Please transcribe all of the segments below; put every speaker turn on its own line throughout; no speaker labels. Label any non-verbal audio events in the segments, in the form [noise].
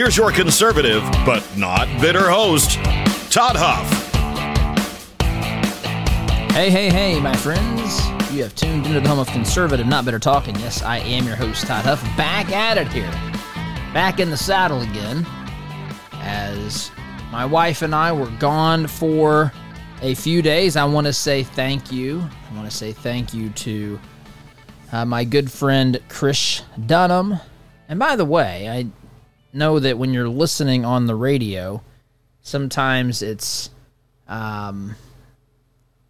Here's your conservative, but not bitter host, Todd Huff.
Hey, hey, hey, my friends. You have tuned into the home of conservative, not bitter talking. Yes, I am your host, Todd Huff, back at it here. Back in the saddle again. As my wife and I were gone for a few days, I want to say thank you. I want to say thank you to uh, my good friend Krish Dhanam. And by the way, I know that when you're listening on the radio, sometimes it's, um,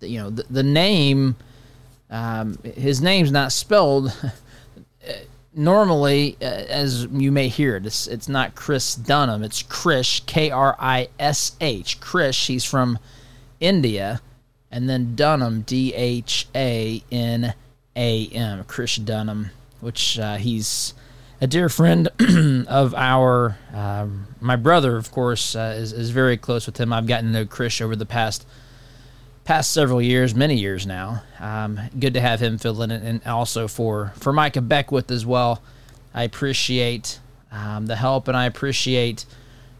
you know, the, the name, um, his name's not spelled [laughs] normally uh, as you may hear it. It's, it's not Chris Dunham, it's Krish, K R I S H. Krish, he's from India, and then Dhanam, D H A N A M. Krish Dhanam, which uh, he's a dear friend [clears throat] of our, um, my brother, of course, uh, is, is very close with him. I've gotten to know Krish over the past past several years, many years now. Um, good to have him fill in, and also for for Micah Beckwith as well. I appreciate um, the help, and I appreciate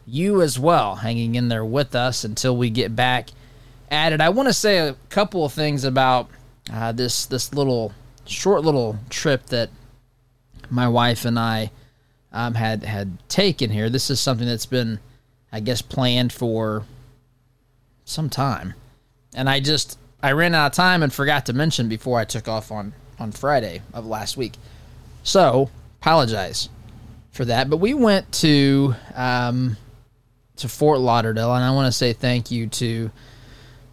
you as well, hanging in there with us until we get back at it. I want to say a couple of things about uh, this this little short little trip that my wife and I um, had had taken here. This is something that's been, I guess, planned for some time, and I just I ran out of time and forgot to mention before I took off on on Friday of last week. So apologize for that, but we went to um, to Fort Lauderdale, and I want to say thank you to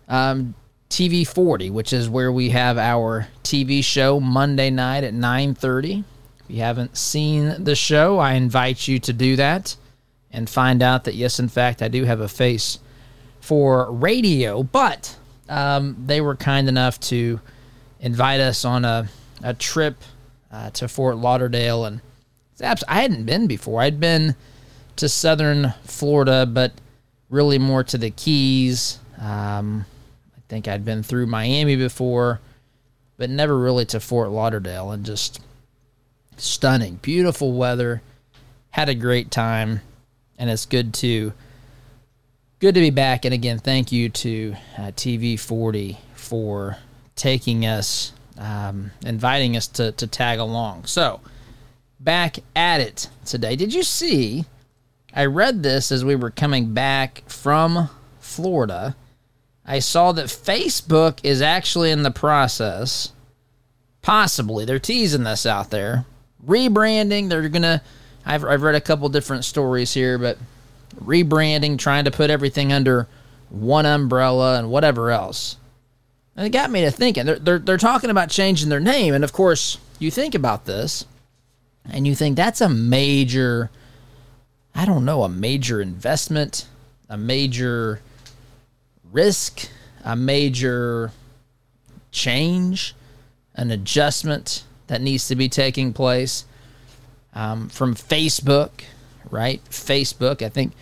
um, TV 40, which is where we have our TV show Monday night at 9:30 if you haven't seen the show, I invite you to do that and find out that, yes, in fact, I do have a face for radio. But um, they were kind enough to invite us on a, a trip uh, to Fort Lauderdale. And I hadn't been before. I'd been to southern Florida, but really more to the Keys. Um, I think I'd been through Miami before, but never really to Fort Lauderdale. And just stunning, beautiful weather. Had a great time, and it's good to good to be back. And again, thank you to uh, TV Forty for taking us, um, inviting us to to tag along. So back at it today. Did you see? I read this as we were coming back from Florida. I saw that Facebook is actually in the process, possibly, they're teasing this out there, rebranding. They're gonna. I've I've read a couple different stories here, but rebranding, trying to put everything under one umbrella and whatever else. And it got me to thinking. They're they're they're talking about changing their name, and of course, you think about this, and you think that's a major. I don't know, a major investment, a major risk, a major change, an adjustment that needs to be taking place um, from Facebook, right? Facebook. I think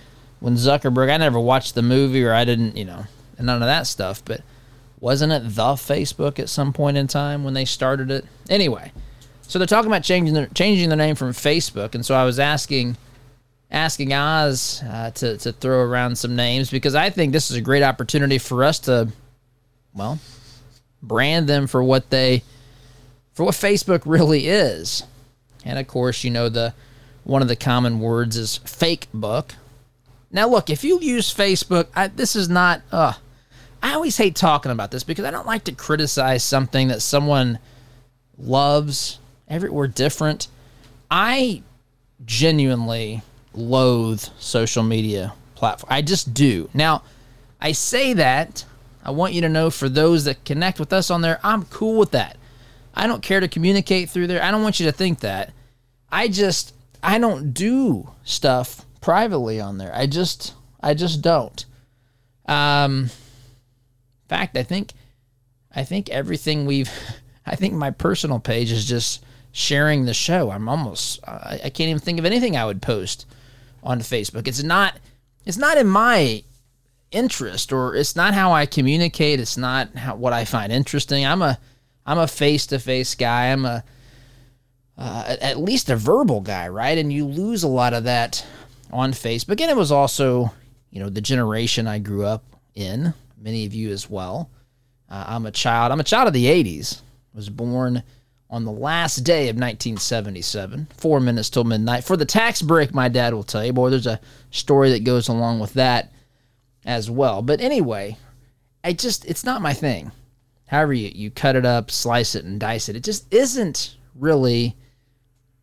when Zuckerberg, I never watched the movie or I didn't, you know, none of that stuff, but wasn't it the Facebook at some point in time when they started it? Anyway, so they're talking about changing their, changing their name from Facebook, and so I was asking asking Oz uh, to to throw around some names because I think this is a great opportunity for us to, well, brand them for what they for what Facebook really is. And of course, you know the one of the common words is fake book. Now, look, if you use Facebook, I, this is not. Uh, I always hate talking about this because I don't like to criticize something that someone loves. Everywhere different. I genuinely loathe social media platform. I just do. Now, I say that. I want you to know for those that connect with us on there, I'm cool with that. I don't care to communicate through there. I don't want you to think that. I just I don't do stuff privately on there. I just I just don't. Um, in fact, I think I think everything we've [laughs] I think my personal page is just sharing the show. I'm almost I, I can't even think of anything I would post on Facebook. It's not it's not in my interest or it's not how I communicate. It's not how, what I find interesting. I'm a I'm a face to face guy. I'm a uh, at least a verbal guy, right? And you lose a lot of that on Facebook. And it was also, you know, the generation I grew up in. Many of you as well. Uh, I'm a child. I'm a child of the '80s. I Was born on the last day of 1977, four minutes till midnight. For the tax break, my dad will tell you. Boy, there's a story that goes along with that as well. But anyway, I just, it's not my thing. However, you, you cut it up, slice it, and dice it. It just isn't really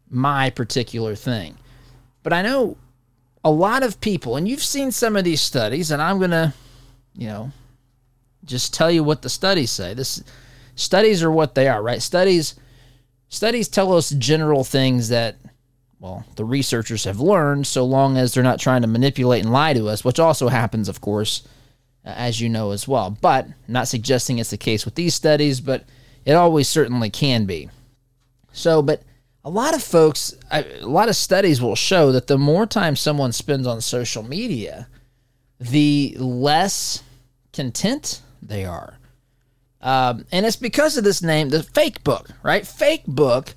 my particular thing. But I know a lot of people, and you've seen some of these studies, and I'm going to, you know, just tell you what the studies say. This studies are what they are, right? Studies studies tell us general things that well, the researchers have learned so long as they're not trying to manipulate and lie to us, which also happens, of course, as you know as well. But not suggesting it's the case with these studies, but it always certainly can be. So, but a lot of folks, a lot of studies will show that the more time someone spends on social media, the less content they are. Um, and it's because of this name, the fake book, right? Fake book.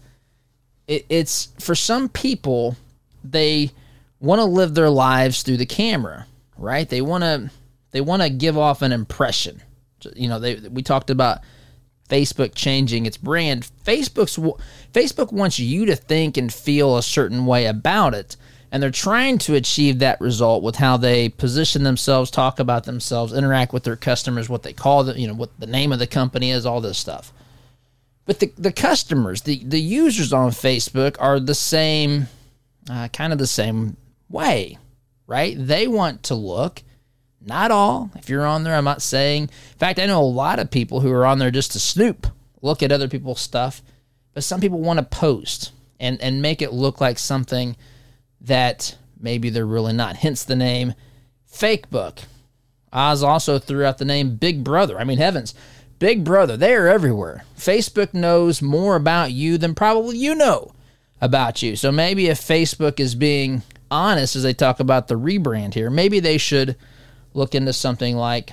It, it's for some people, they want to live their lives through the camera, right? They want to they want to give off an impression. You know, they we talked about Facebook changing its brand. Facebook's Facebook wants you to think and feel a certain way about it and they're trying to achieve that result with how they position themselves, talk about themselves, interact with their customers, what they call the, you know, what the name of the company is, all this stuff. But the, the customers, the, the users on Facebook are the same, uh, kind of the same way, right? They want to look, not all. If you're on there, I'm not saying. In fact, I know a lot of people who are on there just to snoop, look at other people's stuff. But some people want to post and, and make it look like something – that maybe they're really not. Hence the name Fake Book. Oz also threw out the name Big Brother. I mean, heavens, Big Brother, they are everywhere. Facebook knows more about you than probably you know about you. So maybe if Facebook is being honest as they talk about the rebrand here, maybe they should look into something like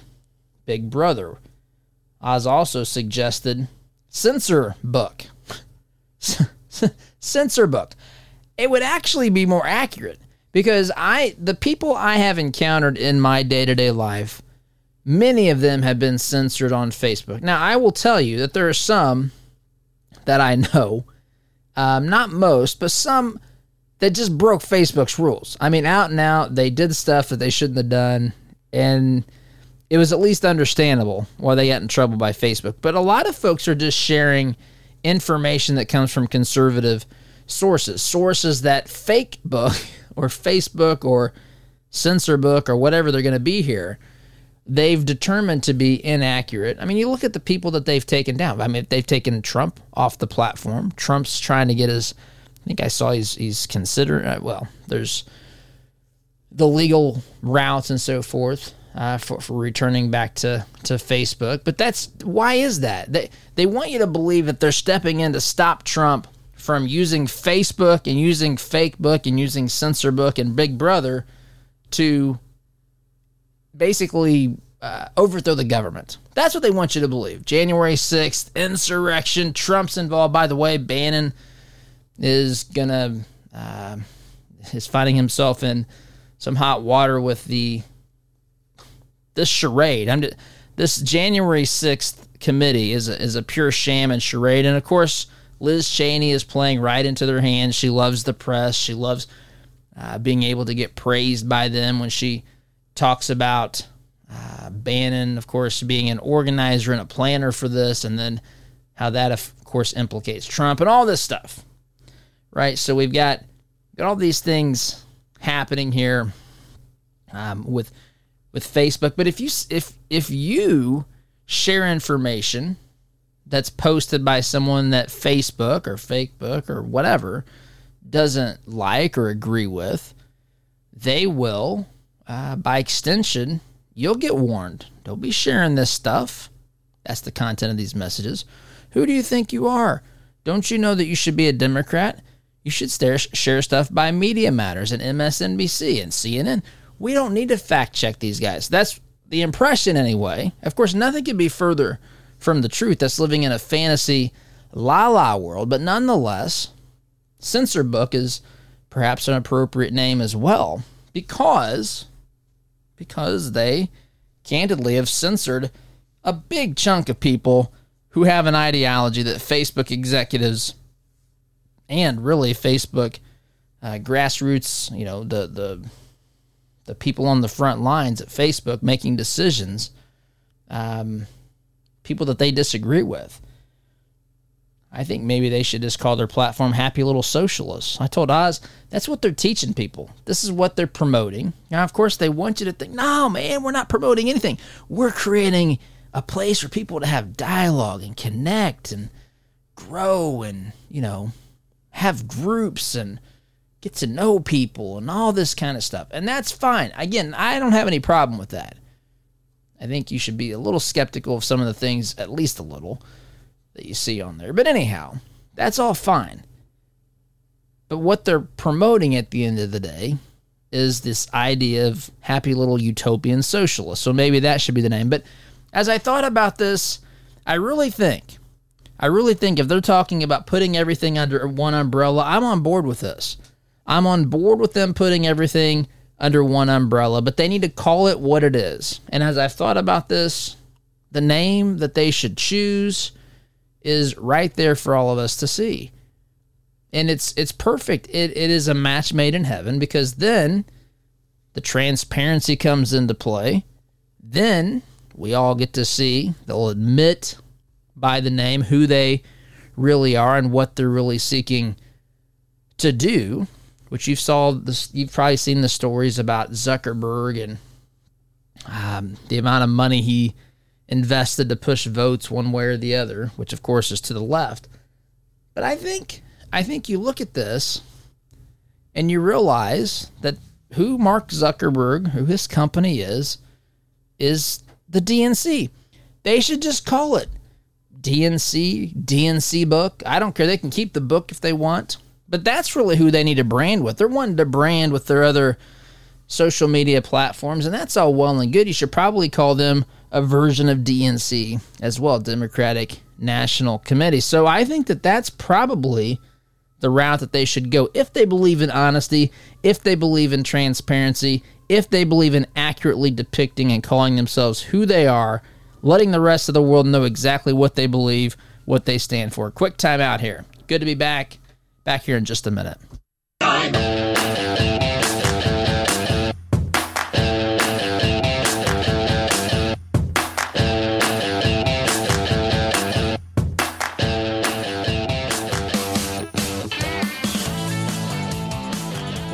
Big Brother. Oz also suggested Censor Book. [laughs] Censor Book it would actually be more accurate because I the people I have encountered in my day-to-day life many of them have been censored on Facebook. Now, I will tell you that there are some that I know, um, not most, but some that just broke Facebook's rules. I mean, out and out, they did stuff that they shouldn't have done, and it was at least understandable why they got in trouble by Facebook. But a lot of folks are just sharing information that comes from conservative sources, sources that fake book [laughs] or Facebook or censor book or whatever they're going to be here, they've determined to be inaccurate. I mean, you look at the people that they've taken down. I mean, they've taken Trump off the platform. Trump's trying to get his. I think I saw he's he's considering. Uh, well, there's the legal routes and so forth. Uh, for, for returning back to, to Facebook. But that's why is that? They they want you to believe that they're stepping in to stop Trump from using Facebook and using Fake Book and using Censor Book and Big Brother to basically uh, overthrow the government. That's what they want you to believe. January 6th, insurrection, Trump's involved. By the way, Bannon is going to, uh, is finding himself in some hot water with the, this charade. I'm just, this January 6th committee is a, is a pure sham and charade. And of course, Liz Cheney is playing right into their hands. She loves the press. She loves uh, being able to get praised by them when she talks about uh, Bannon, of course, being an organizer and a planner for this, and then how that, of course, implicates Trump and all this stuff. Right? So we've got, got all these things happening here um, with with Facebook. But if you if if you share information that's posted by someone that Facebook or Facebook or whatever doesn't like or agree with, they will, uh, by extension, you'll get warned. Don't be sharing this stuff. That's the content of these messages. Who do you think you are? Don't you know that you should be a Democrat? You should stare, share stuff by Media Matters and MSNBC and CNN. We don't need to fact check these guys. That's the impression, anyway. Of course, nothing could be further from the truth. That's living in a fantasy la la world, but nonetheless, censor book is perhaps an appropriate name as well because because they candidly have censored a big chunk of people who have an ideology that Facebook executives and really Facebook uh, grassroots, you know, the the the people on the front lines at Facebook making decisions, um, people that they disagree with. I think maybe they should just call their platform Happy Little Socialists. I told Oz that's what they're teaching people. This is what they're promoting. Now, of course, they want you to think, no, man, we're not promoting anything. We're creating a place for people to have dialogue and connect and grow and, you know, have groups and get to know people and all this kind of stuff. And that's fine. Again, I don't have any problem with that. I think you should be a little skeptical of some of the things, at least a little, that you see on there. But anyhow, that's all fine. But what they're promoting at the end of the day is this idea of happy little utopian socialists. So maybe that should be the name. But as I thought about this, I really think, I really think if they're talking about putting everything under one umbrella, I'm on board with this. I'm on board with them putting everything under one umbrella, but they need to call it what it is. And as I've thought about this, the name that they should choose is right there for all of us to see. And it's it's perfect. It it is a match made in heaven because then the transparency comes into play. Then we all get to see, they'll admit by the name who they really are and what they're really seeking to do which you've saw this, you've probably seen the stories about Zuckerberg and um, the amount of money he invested to push votes one way or the other, which of course is to the left. But I think I think you look at this and you realize that who Mark Zuckerberg, who his company is, is the DNC. They should just call it DNC, DNC book. I don't care. They can keep the book if they want. But that's really who they need to brand with. They're wanting to brand with their other social media platforms, and that's all well and good. You should probably call them a version of DNC as well, Democratic National Committee. So I think that that's probably the route that they should go if they believe in honesty, if they believe in transparency, if they believe in accurately depicting and calling themselves who they are, letting the rest of the world know exactly what they believe, what they stand for. Quick time out here. Good to be back. Back here in just a minute.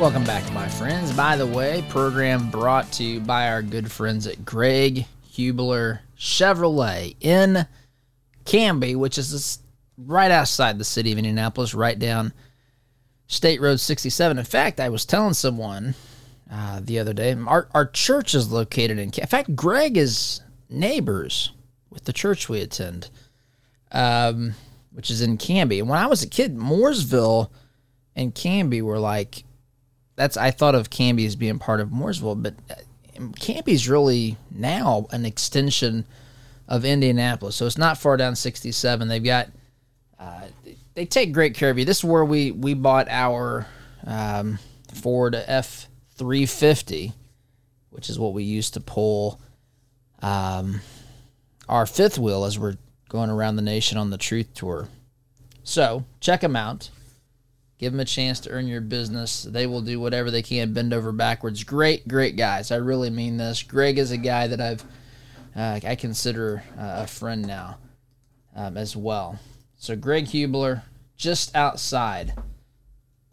Welcome back, my friends. By the way, program brought to you by our good friends at Greg Hubler Chevrolet in Camby, which is right outside the city of Indianapolis, right down State Road 67. In fact, I was telling someone uh, the other day, our, our church is located in. In fact, Greg is neighbors with the church we attend, um, which is in Camby. And when I was a kid, Mooresville and Camby were like, that's I thought of Camby as being part of Mooresville, but Camby's really now an extension of Indianapolis. So it's not far down 67. They've got uh, they take great care of you. This is where we we bought our um, Ford F three fifty, which is what we used to pull um, our fifth wheel as we're going around the nation on the Truth Tour. So check them out. Give them a chance to earn your business. They will do whatever they can, bend over backwards. Great, great guys. I really mean this. Greg is a guy that I've uh, I consider uh, a friend now um, as well. So Greg Hubler, just outside,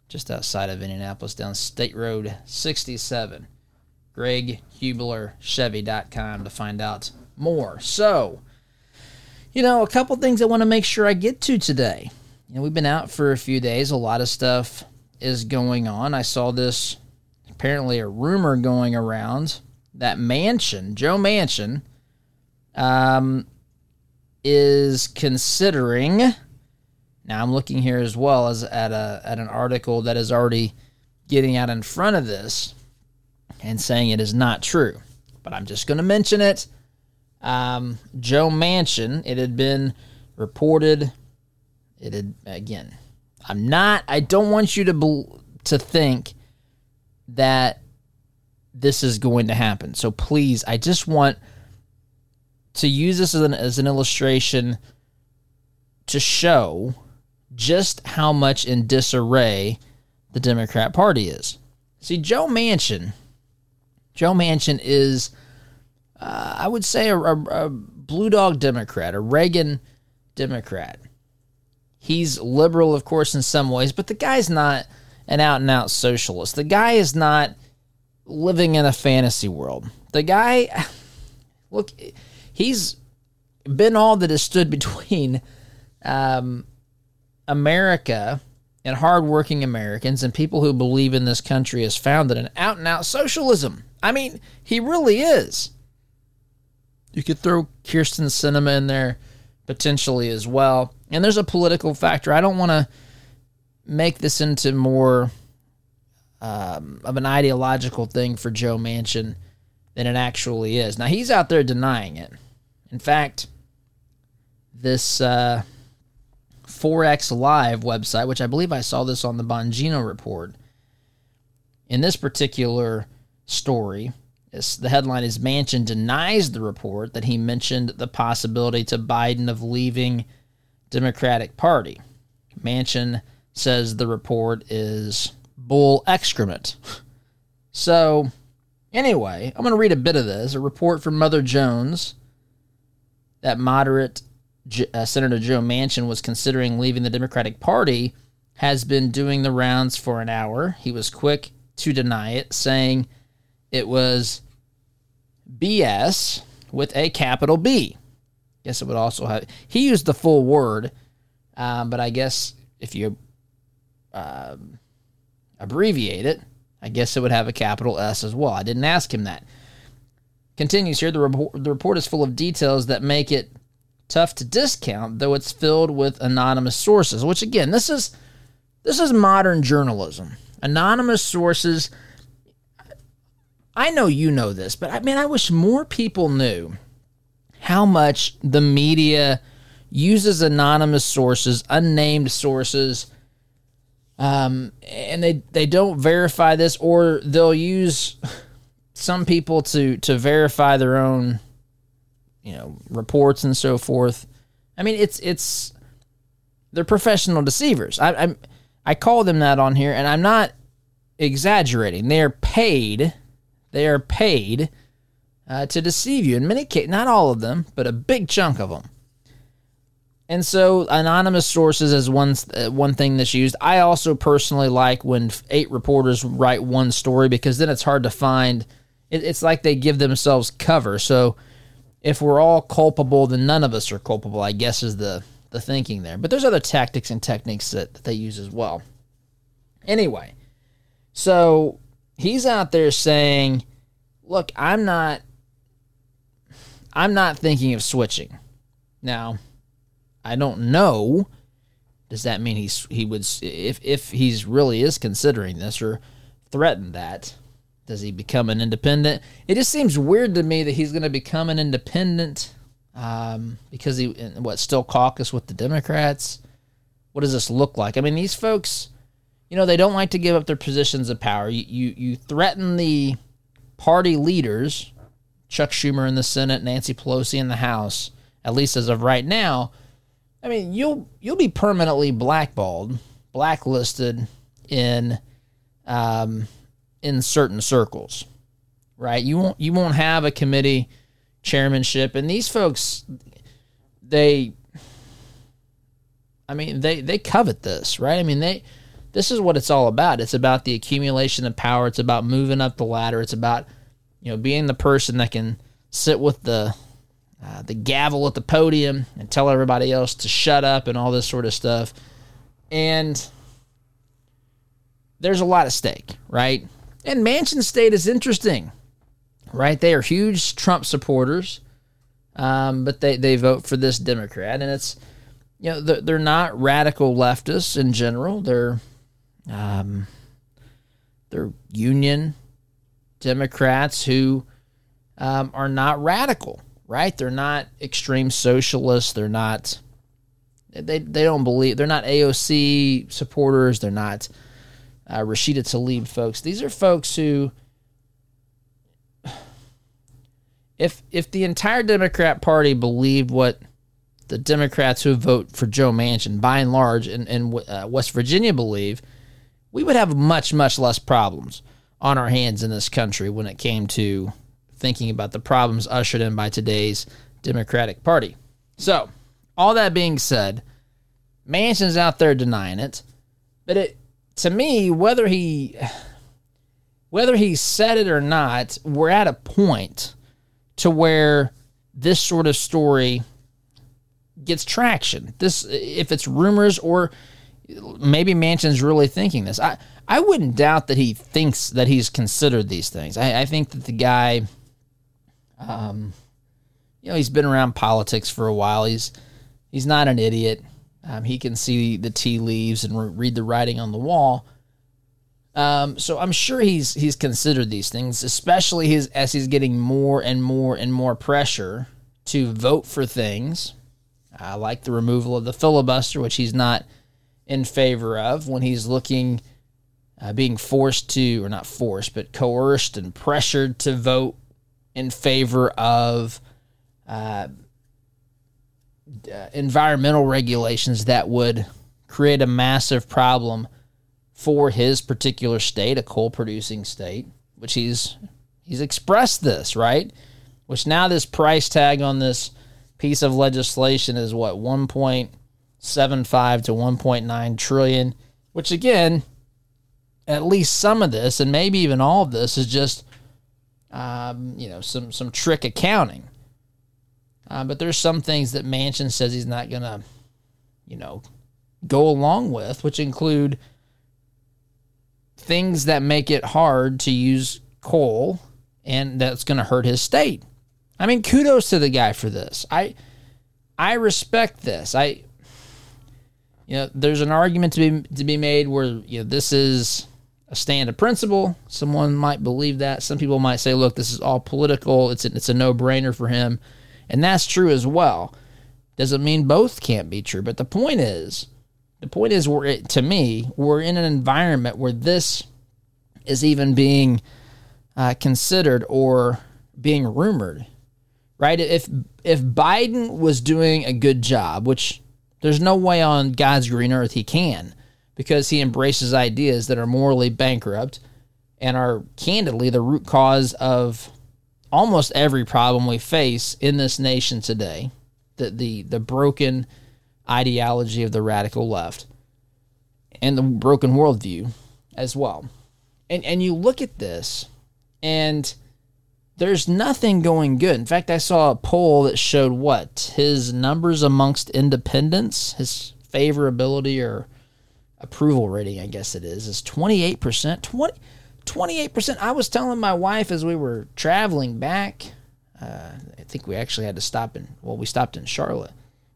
just outside of Indianapolis, down State Road 67. Greg Hubler Chevy.com to find out more. So, you know, a couple things I want to make sure I get to today. You know, we've been out for a few days. A lot of stuff is going on. I saw this apparently a rumor going around that Manchin, Joe Manchin, um, is considering. Now I'm looking here as well as at a at an article that is already getting out in front of this and saying it is not true. But I'm just going to mention it. Um, Joe Manchin. It had been reported. It had again. I'm not. I don't want you to be, to think that this is going to happen. So please, I just want to use this as an, as an illustration to show just how much in disarray the Democrat Party is. See, Joe Manchin, Joe Manchin is, uh, I would say, a, a, a blue dog Democrat, a Reagan Democrat. He's liberal, of course, in some ways, but the guy's not an out and out socialist. The guy is not living in a fantasy world. The guy, [sighs] look, he's been all that has stood [laughs] between um, America and hardworking Americans and people who believe in this country is founded in out and out socialism. I mean, he really is. You could throw Kyrsten Sinema in there potentially as well. And there's a political factor. I don't want to make this into more um, of an ideological thing for Joe Manchin than it actually is. Now he's out there denying it. In fact, this uh, ForexLive website, which I believe I saw this on the Bongino report, in this particular story, the headline is Manchin denies the report that he mentioned the possibility to Biden of leaving Democratic Party. Manchin says the report is bull excrement. So, anyway, I'm going to read a bit of this. A report from Mother Jones that moderate uh, Senator Joe Manchin was considering leaving the Democratic Party has been doing the rounds for an hour. He was quick to deny it, saying it was BS with a capital B. Guess it would also have. He used the full word, um, but I guess if you um, abbreviate it, I guess it would have a capital S as well. I didn't ask him that. Continues here the report, the report is full of details that make it tough to discount, though it's filled with anonymous sources, which again, this is this is modern journalism. Anonymous sources I know you know this, but I mean I wish more people knew how much the media uses anonymous sources, unnamed sources um, and they they don't verify this, or they'll use some people to to verify their own, you know, reports and so forth. I mean, it's it's they're professional deceivers. I I, I call them that on here, and I'm not exaggerating. They are paid. They are paid uh, to deceive you. In many cases, not all of them, but a big chunk of them. And so anonymous sources is one uh, one thing that's used. I also personally like when eight reporters write one story because then it's hard to find. It, it's like they give themselves cover. So if we're all culpable, then none of us are culpable. I guess is the the thinking there. But there's other tactics and techniques that, that they use as well. Anyway, so he's out there saying, "Look, I'm not. I'm not thinking of switching." Now I don't know. Does that mean he's he would if if he's really is considering this or threatened that? Does he become an independent? It just seems weird to me that he's going to become an independent um, because he what still caucus with the Democrats. What does this look like? I mean, these folks, you know, they don't like to give up their positions of power. You you, you threaten the party leaders, Chuck Schumer in the Senate, Nancy Pelosi in the House, at least as of right now I mean, you'll you'll be permanently blackballed, blacklisted in um, in certain circles, right? You won't you won't have a committee chairmanship, and these folks, they, I mean, they they covet this, right? I mean, they this is what it's all about. It's about the accumulation of power. It's about moving up the ladder. It's about you know being the person that can sit with the uh, the gavel at the podium and tell everybody else to shut up and all this sort of stuff. And there's a lot at stake, right? And Manchin State is interesting, right? They are huge Trump supporters, um, but they, they vote for this Democrat. And it's, you know, they're, they're not radical leftists in general. They're, um, they're union Democrats who um, are not radical, right? They're not extreme socialists. They're not. They, they don't believe they're not AOC supporters. They're not uh, Rashida Tlaib folks. These are folks who, if if the entire Democrat Party believed what the Democrats who vote for Joe Manchin, by and large, in, in uh, West Virginia believe, we would have much much less problems on our hands in this country when it came to thinking about the problems ushered in by today's Democratic Party. So, all that being said, Manchin's out there denying it, but it to me, whether he whether he said it or not, we're at a point to where this sort of story gets traction. This if it's rumors or maybe Manchin's really thinking this. I I wouldn't doubt that he thinks that he's considered these things. I, I think that the guy, um, you know, he's been around politics for a while. He's he's not an idiot. Um, he can see the tea leaves and re- read the writing on the wall. Um, so I'm sure he's he's considered these things, especially his as he's getting more and more and more pressure to vote for things, uh, like the removal of the filibuster, which he's not in favor of when he's looking uh, being forced to, or not forced, but coerced and pressured to vote in favor of uh, uh, environmental regulations that would create a massive problem for his particular state, a coal producing state, which he's he's expressed this, right? Which now this price tag on this piece of legislation is what 1.75 to 1.9 trillion, which again at least some of this, and maybe even all of this, is just um, you know some some trick accounting. Uh, but there's some things that Manchin says he's not gonna, you know, go along with, which include things that make it hard to use coal, and that's gonna hurt his state. I mean, kudos to the guy for this. I I respect this. I you know, there's an argument to be to be made where you know this is a stand of principle. Someone might believe that. Some people might say, look, this is all political. It's a, it's a no brainer for him. And that's true as well. Doesn't mean both can't be true. But the point is, the point is, we're, to me, we're in an environment where this is even being uh, considered or being rumored, right? If if Biden was doing a good job, which there's no way on God's green earth he can, because he embraces ideas that are morally bankrupt and are candidly the root cause of almost every problem we face in this nation today. The the the broken ideology of the radical left and the broken worldview as well. And and you look at this and there's nothing going good. In fact, I saw a poll that showed what his numbers amongst independents, his favorability or approval rating, I guess it is, is 28%. 20, 28%. I was telling my wife as we were traveling back, uh, I think we actually had to stop in, well, we stopped in Charlotte.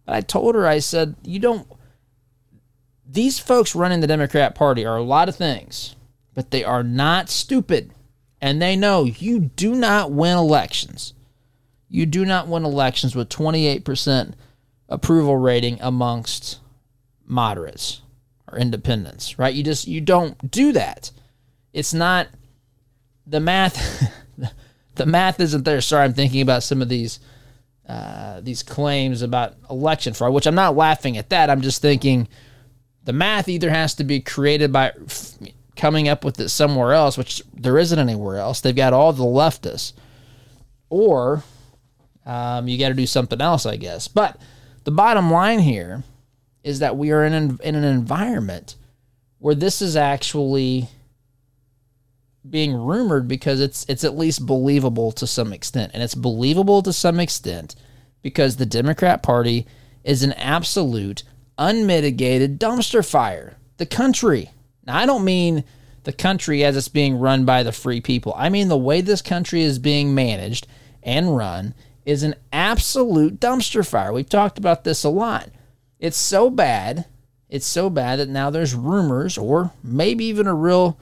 But I told her, I said, you don't, these folks running the Democrat Party are a lot of things, but they are not stupid. And they know you do not win elections. You do not win elections with 28% approval rating amongst moderates or independents, right? You just you don't do that. It's not the math. [laughs] the math isn't there. Sorry, I'm thinking about some of these uh, these claims about election fraud, which I'm not laughing at that. I'm just thinking the math either has to be created by coming up with it somewhere else, which there isn't anywhere else. They've got all the leftists, or um, you got to do something else, I guess. But the bottom line here is that we are in an, in an environment where this is actually being rumored because it's it's at least believable to some extent and it's believable to some extent because the Democrat Party is an absolute unmitigated dumpster fire the country now I don't mean the country as it's being run by the free people. I mean, the way this country is being managed and run is an absolute dumpster fire. We've talked about this a lot. It's so bad. It's so bad that now there's rumors, or maybe even a real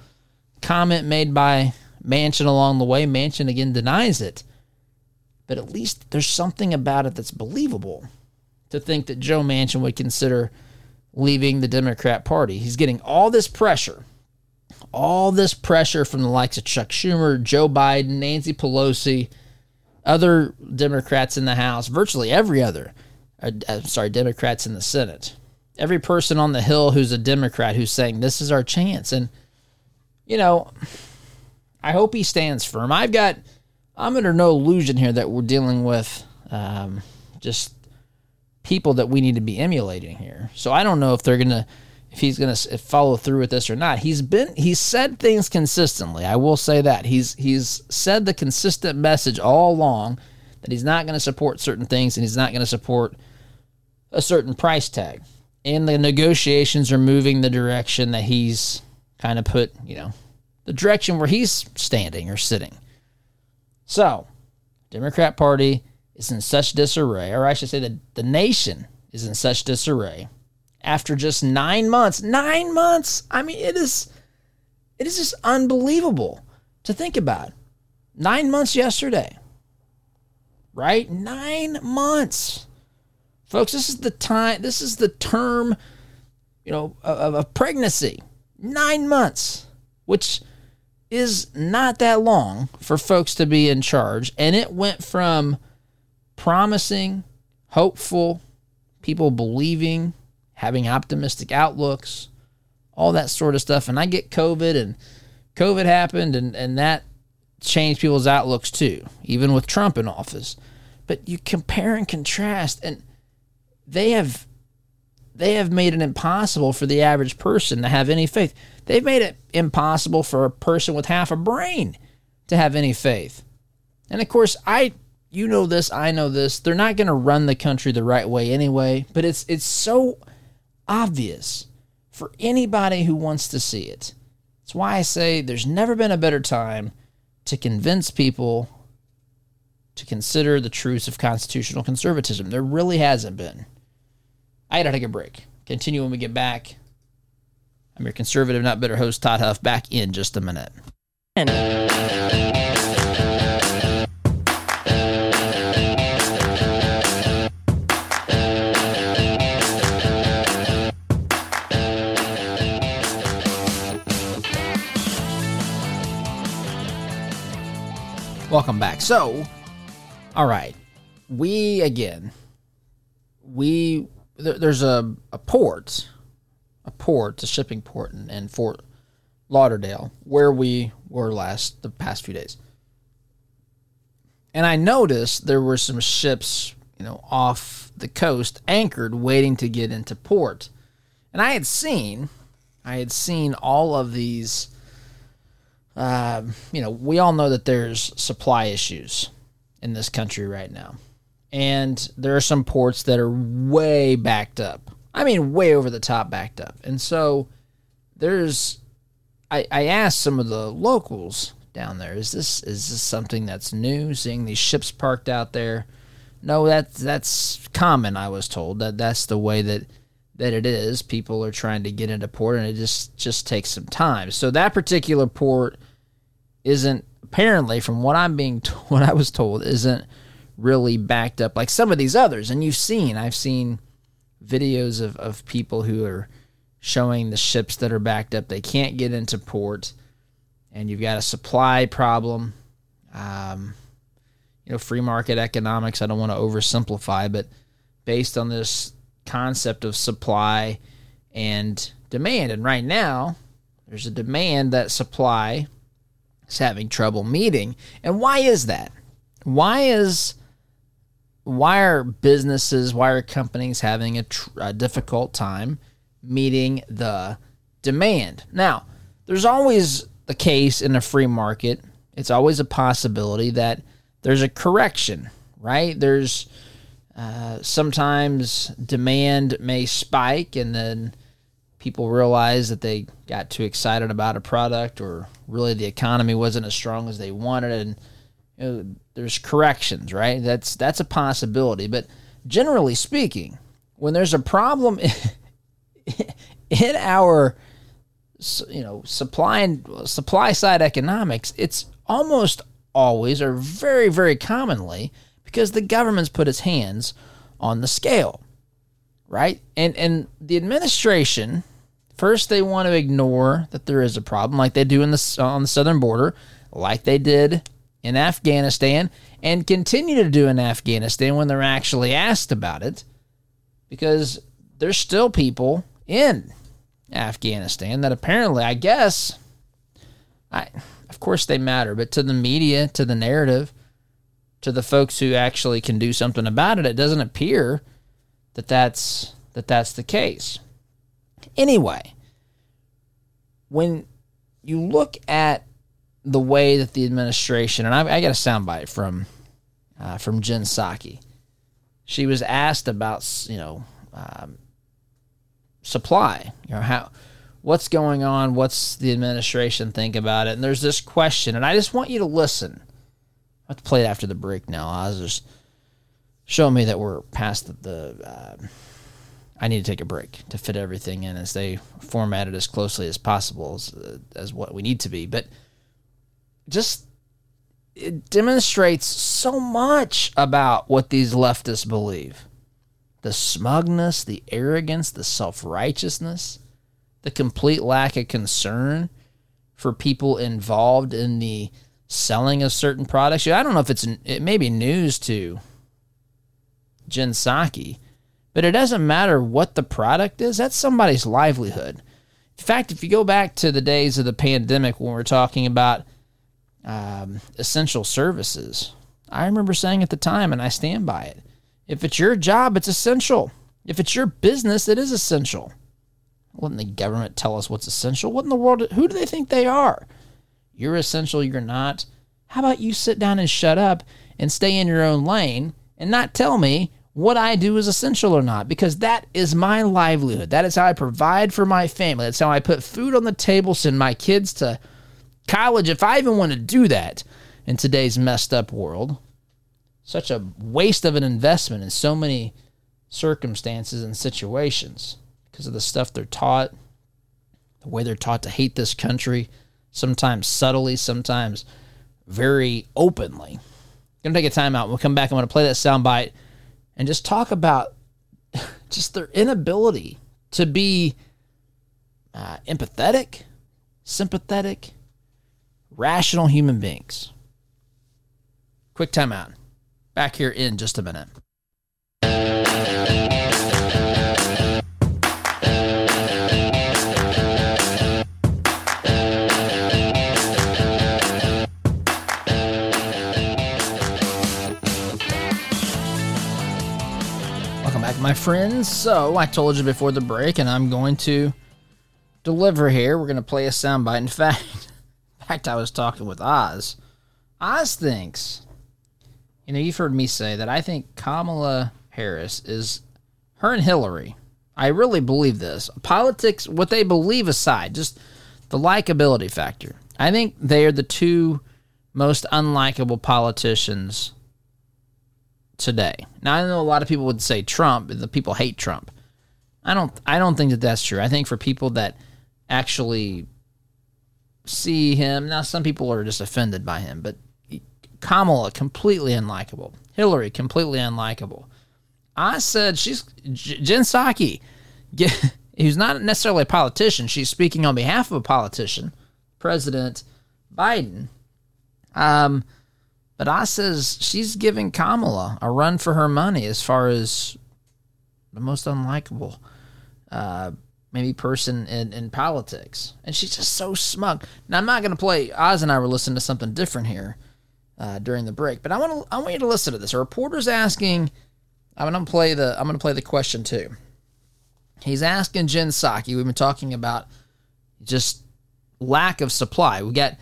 comment made by Manchin along the way. Manchin again denies it. But at least there's something about it that's believable to think that Joe Manchin would consider leaving the Democrat Party. He's getting all this pressure, all this pressure from the likes of Chuck Schumer, Joe Biden, Nancy Pelosi, other Democrats in the House, virtually every other, uh, uh, sorry, Democrats in the Senate. Every person on the Hill who's a Democrat who's saying this is our chance. And, you know, I hope he stands firm. I've got, I'm under no illusion here that we're dealing with um, just people that we need to be emulating here. So I don't know if they're going to if he's going to follow through with this or not. He's been he's said things consistently. I will say that. He's he's said the consistent message all along that he's not going to support certain things and he's not going to support a certain price tag. And the negotiations are moving the direction that he's kind of put, you know, the direction where he's standing or sitting. So, Democrat Party is in such disarray, or I should say that the nation is in such disarray after just nine months. Nine months. I mean, it is it is just unbelievable to think about. Nine months yesterday. Right? Nine months. Folks, this is the time, this is the term, you know, of, a pregnancy. Nine months, which is not that long for folks to be in charge. And it went from promising, hopeful, people believing, having optimistic outlooks, all that sort of stuff. And I get COVID and COVID happened and, and that changed people's outlooks too, even with Trump in office. But you compare and contrast and they have they have made it impossible for the average person to have any faith. They've made it impossible for a person with half a brain to have any faith. And of course, I you know this, I know this. They're not going to run the country the right way anyway, but it's it's so obvious for anybody who wants to see it. That's why I say there's never been a better time to convince people to consider the truths of constitutional conservatism. There really hasn't been. I gotta take a break. Continue when we get back. I'm your conservative, not bitter host, Todd Huff, back in just a minute. Welcome back. So, all right, we again, we there's a, a port, a port, a shipping port in, in Fort Lauderdale where we were last the past few days, and I noticed there were some ships, you know, off the coast anchored, waiting to get into port, and I had seen, I had seen all of these uh, you know, we all know that there's supply issues in this country right now. And there are some ports that are way backed up. I mean, way over the top backed up. And so there's, I, I asked some of the locals down there, is this is this something that's new? Seeing these ships parked out there? No, that's that's common. I was told that that's the way that that it is. People are trying to get into port, and it just just takes some time. So that particular port isn't apparently, from what I'm being t- [laughs] what I was told, isn't really backed up like some of these others. And you've seen, I've seen videos of, of people who are showing the ships that are backed up. They can't get into port, and you've got a supply problem. Um, you know, free market economics. I don't want to oversimplify, but based on this concept of supply and demand, and right now there's a demand that supply is having trouble meeting. And why is that? Why is why are businesses, why are companies having a, tr- a difficult time meeting the demand? Now, there's always the case in a free market. It's always a possibility that there's a correction, right? There's uh, sometimes demand may spike and then people realize that they got too excited about a product or really the economy wasn't as strong as they wanted and you know, there's corrections right? That's that's a possibility. But generally speaking when there's a problem [laughs] in our you know supply and supply side economics it's almost always or very very commonly because the government's put its hands on the scale right? And and the administration First, they want to ignore that there is a problem, like they do in the uh, on the southern border, like they did in Afghanistan, and continue to do in Afghanistan when they're actually asked about it, because there's still people in Afghanistan that apparently, I guess, I of course they matter, but to the media, to the narrative, to the folks who actually can do something about it, it doesn't appear that that's that that's the case. Anyway, when you look at the way that the administration, and I, I got a soundbite from uh, from Jen Psaki. She was asked about, you know, um, supply. You know how, what's going on? What's the administration think about it? And there's this question, and I just want you to listen. I have to play it after the break now. I was just showing me that we're past the, the uh, I need to take a break to fit everything in and stay formatted as closely as possible as, uh, as what we need to be. But just it demonstrates so much about what these leftists believe the smugness, the arrogance, the self righteousness, the complete lack of concern for people involved in the selling of certain products. I don't know if it's it may be news to Jen but it doesn't matter what the product is, that's somebody's livelihood. In fact, if you go back to the days of the pandemic when we're talking about um, essential services, I remember saying at the time, and I stand by it if it's your job, it's essential. If it's your business, it is essential. Letting the government tell us what's essential. What in the world? Who do they think they are? You're essential, you're not. How about you sit down and shut up and stay in your own lane and not tell me what I do is essential or not because that is my livelihood. That is how I provide for my family. That's how I put food on the table, send my kids to college if I even want to do that in today's messed up world. Such a waste of an investment in so many circumstances and situations because of the stuff they're taught, the way they're taught to hate this country, sometimes subtly, sometimes very openly. Gonna take a timeout. We'll come back. I'm gonna play that soundbite and just talk about [laughs] just their inability to be uh, empathetic, sympathetic, rational human beings. Quick timeout. Back here in just a minute. My friends. So I told you before the break, and I'm going to deliver here. We're going to play a soundbite. In [laughs] fact, in fact, I was talking with Oz. Oz thinks, you know, you've heard me say that I think Kamala Harris is her and Hillary. I really believe this. Politics, what they believe aside, just the likability factor. I think they are the two most unlikable politicians today. Now I know a lot of people would say Trump, the people hate Trump. I don't I don't think that that's true. I think for people that actually see him, now some people are just offended by him, but Kamala completely unlikable. Hillary completely unlikable. I said she's Jen Psaki, [laughs] who's not necessarily a politician. She's speaking on behalf of a politician, President Biden. Um, but I says she's giving Kamala a run for her money as far as the most unlikable uh, maybe person in, in politics. And she's just so smug. Now I'm not gonna play Oz and I were listening to something different here uh, during the break, but I want to I want you to listen to this. A reporter's asking I'm gonna play the I'm gonna play the question too. He's asking Jen Psaki, we've been talking about just lack of supply. We got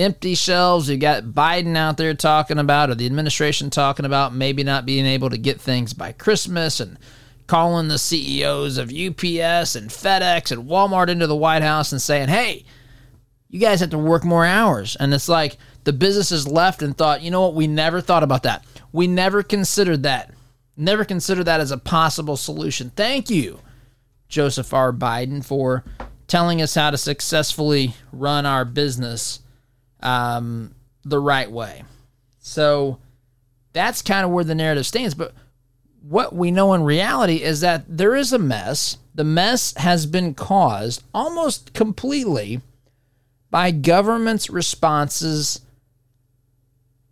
empty shelves. You got Biden out there talking about, or the administration talking about maybe not being able to get things by Christmas and calling the CEOs of UPS and FedEx and Walmart into the White House and saying, hey, you guys have to work more hours. And it's like the businesses left and thought, you know what, we never thought about that. We never considered that. Never considered that as a possible solution. Thank you, Joseph R. Biden, for telling us how to successfully run our business um, the right way. So that's kind of where the narrative stands. But what we know in reality is that there is a mess. The mess has been caused almost completely by government's responses,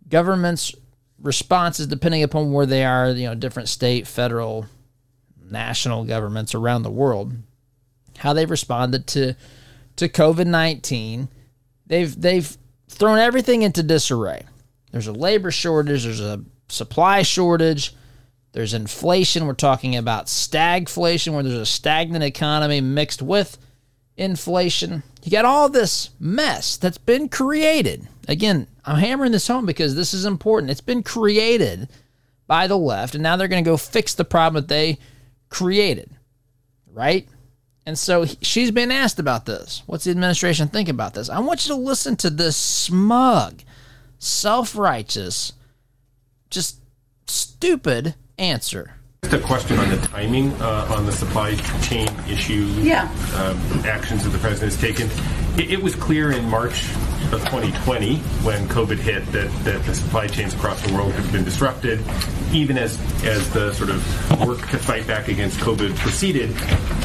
government's responses, depending upon where they are, you know, different state, federal, national governments around the world, how they've responded to to COVID nineteen. They've they've thrown everything into disarray. There's a labor shortage. There's a supply shortage. There's inflation. We're talking about stagflation, where there's a stagnant economy mixed with inflation. You got all this mess that's been created. Again, I'm hammering this home because this is important. It's been created by the left, and now they're going to go fix the problem that they created, right? And so she's been asked about this. What's the administration think about this? I want you to listen to this smug, self righteous, just stupid answer.
Just a question on the timing uh, on the supply chain issue
yeah.
um, actions that the president has taken. It, it, was clear in March of 2020 when COVID hit that, that the supply chains across the world had been disrupted. Even as as the sort of work to fight back against COVID proceeded,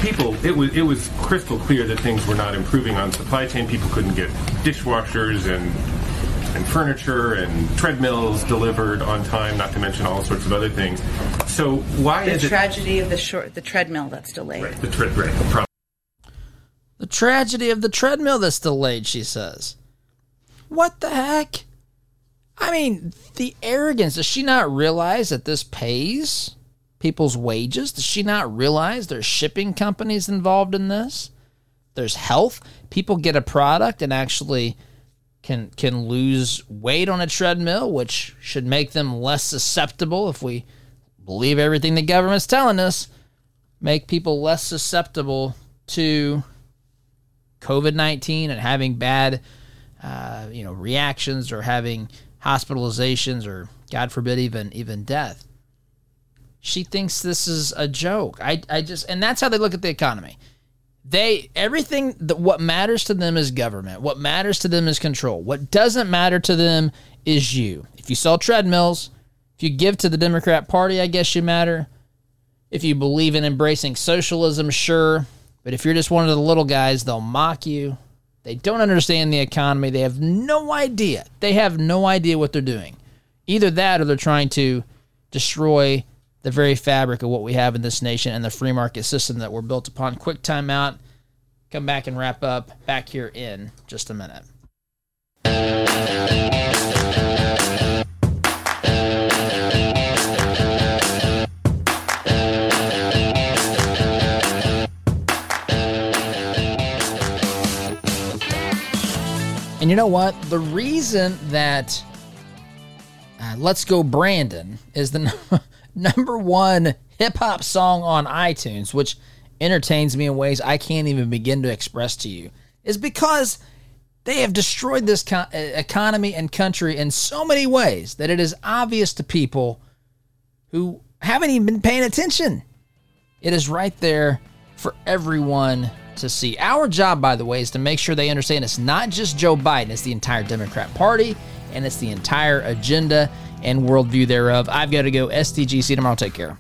people it was it was crystal clear that things were not improving on supply chain. People couldn't get dishwashers and and furniture and treadmills delivered on time, not to mention all sorts of other things. So why
the
is
the tragedy of the short the treadmill that's delayed?
Right, the tread right, the.
The tragedy of the treadmill that's delayed, she says. What the heck? I mean, the arrogance. Does she not realize that this pays people's wages? Does she not realize there's shipping companies involved in this? There's health. People get a product and actually can can lose weight on a treadmill, which should make them less susceptible if we believe everything the government's telling us, make people less susceptible to COVID nineteen and having bad, uh, you know, reactions or having hospitalizations or God forbid even even death. She thinks this is a joke. I I just and that's how they look at the economy they everything that what matters to them is government. What matters to them is control. What doesn't matter to them is you. If you sell treadmills, if you give to the Democrat Party, I guess you matter. If you believe in embracing socialism, sure. But if you're just one of the little guys, they'll mock you. They don't understand the economy. They have no idea. They have no idea what they're doing. Either that or they're trying to destroy the very fabric of what we have in this nation and the free market system that we're built upon. Quick timeout. Come back and wrap up back here in just a minute. And you know what? The reason that uh, Let's Go Brandon is the [laughs] number one hip hop song on iTunes, which entertains me in ways I can't even begin to express to you, is because they have destroyed this co- economy and country in so many ways that it is obvious to people who haven't even been paying attention. It is right there for everyone to see. Our job, by the way, is to make sure they understand it's not just Joe Biden, it's the entire Democrat Party and it's the entire agenda and worldview thereof. I've got to go. SDGC tomorrow. Take care.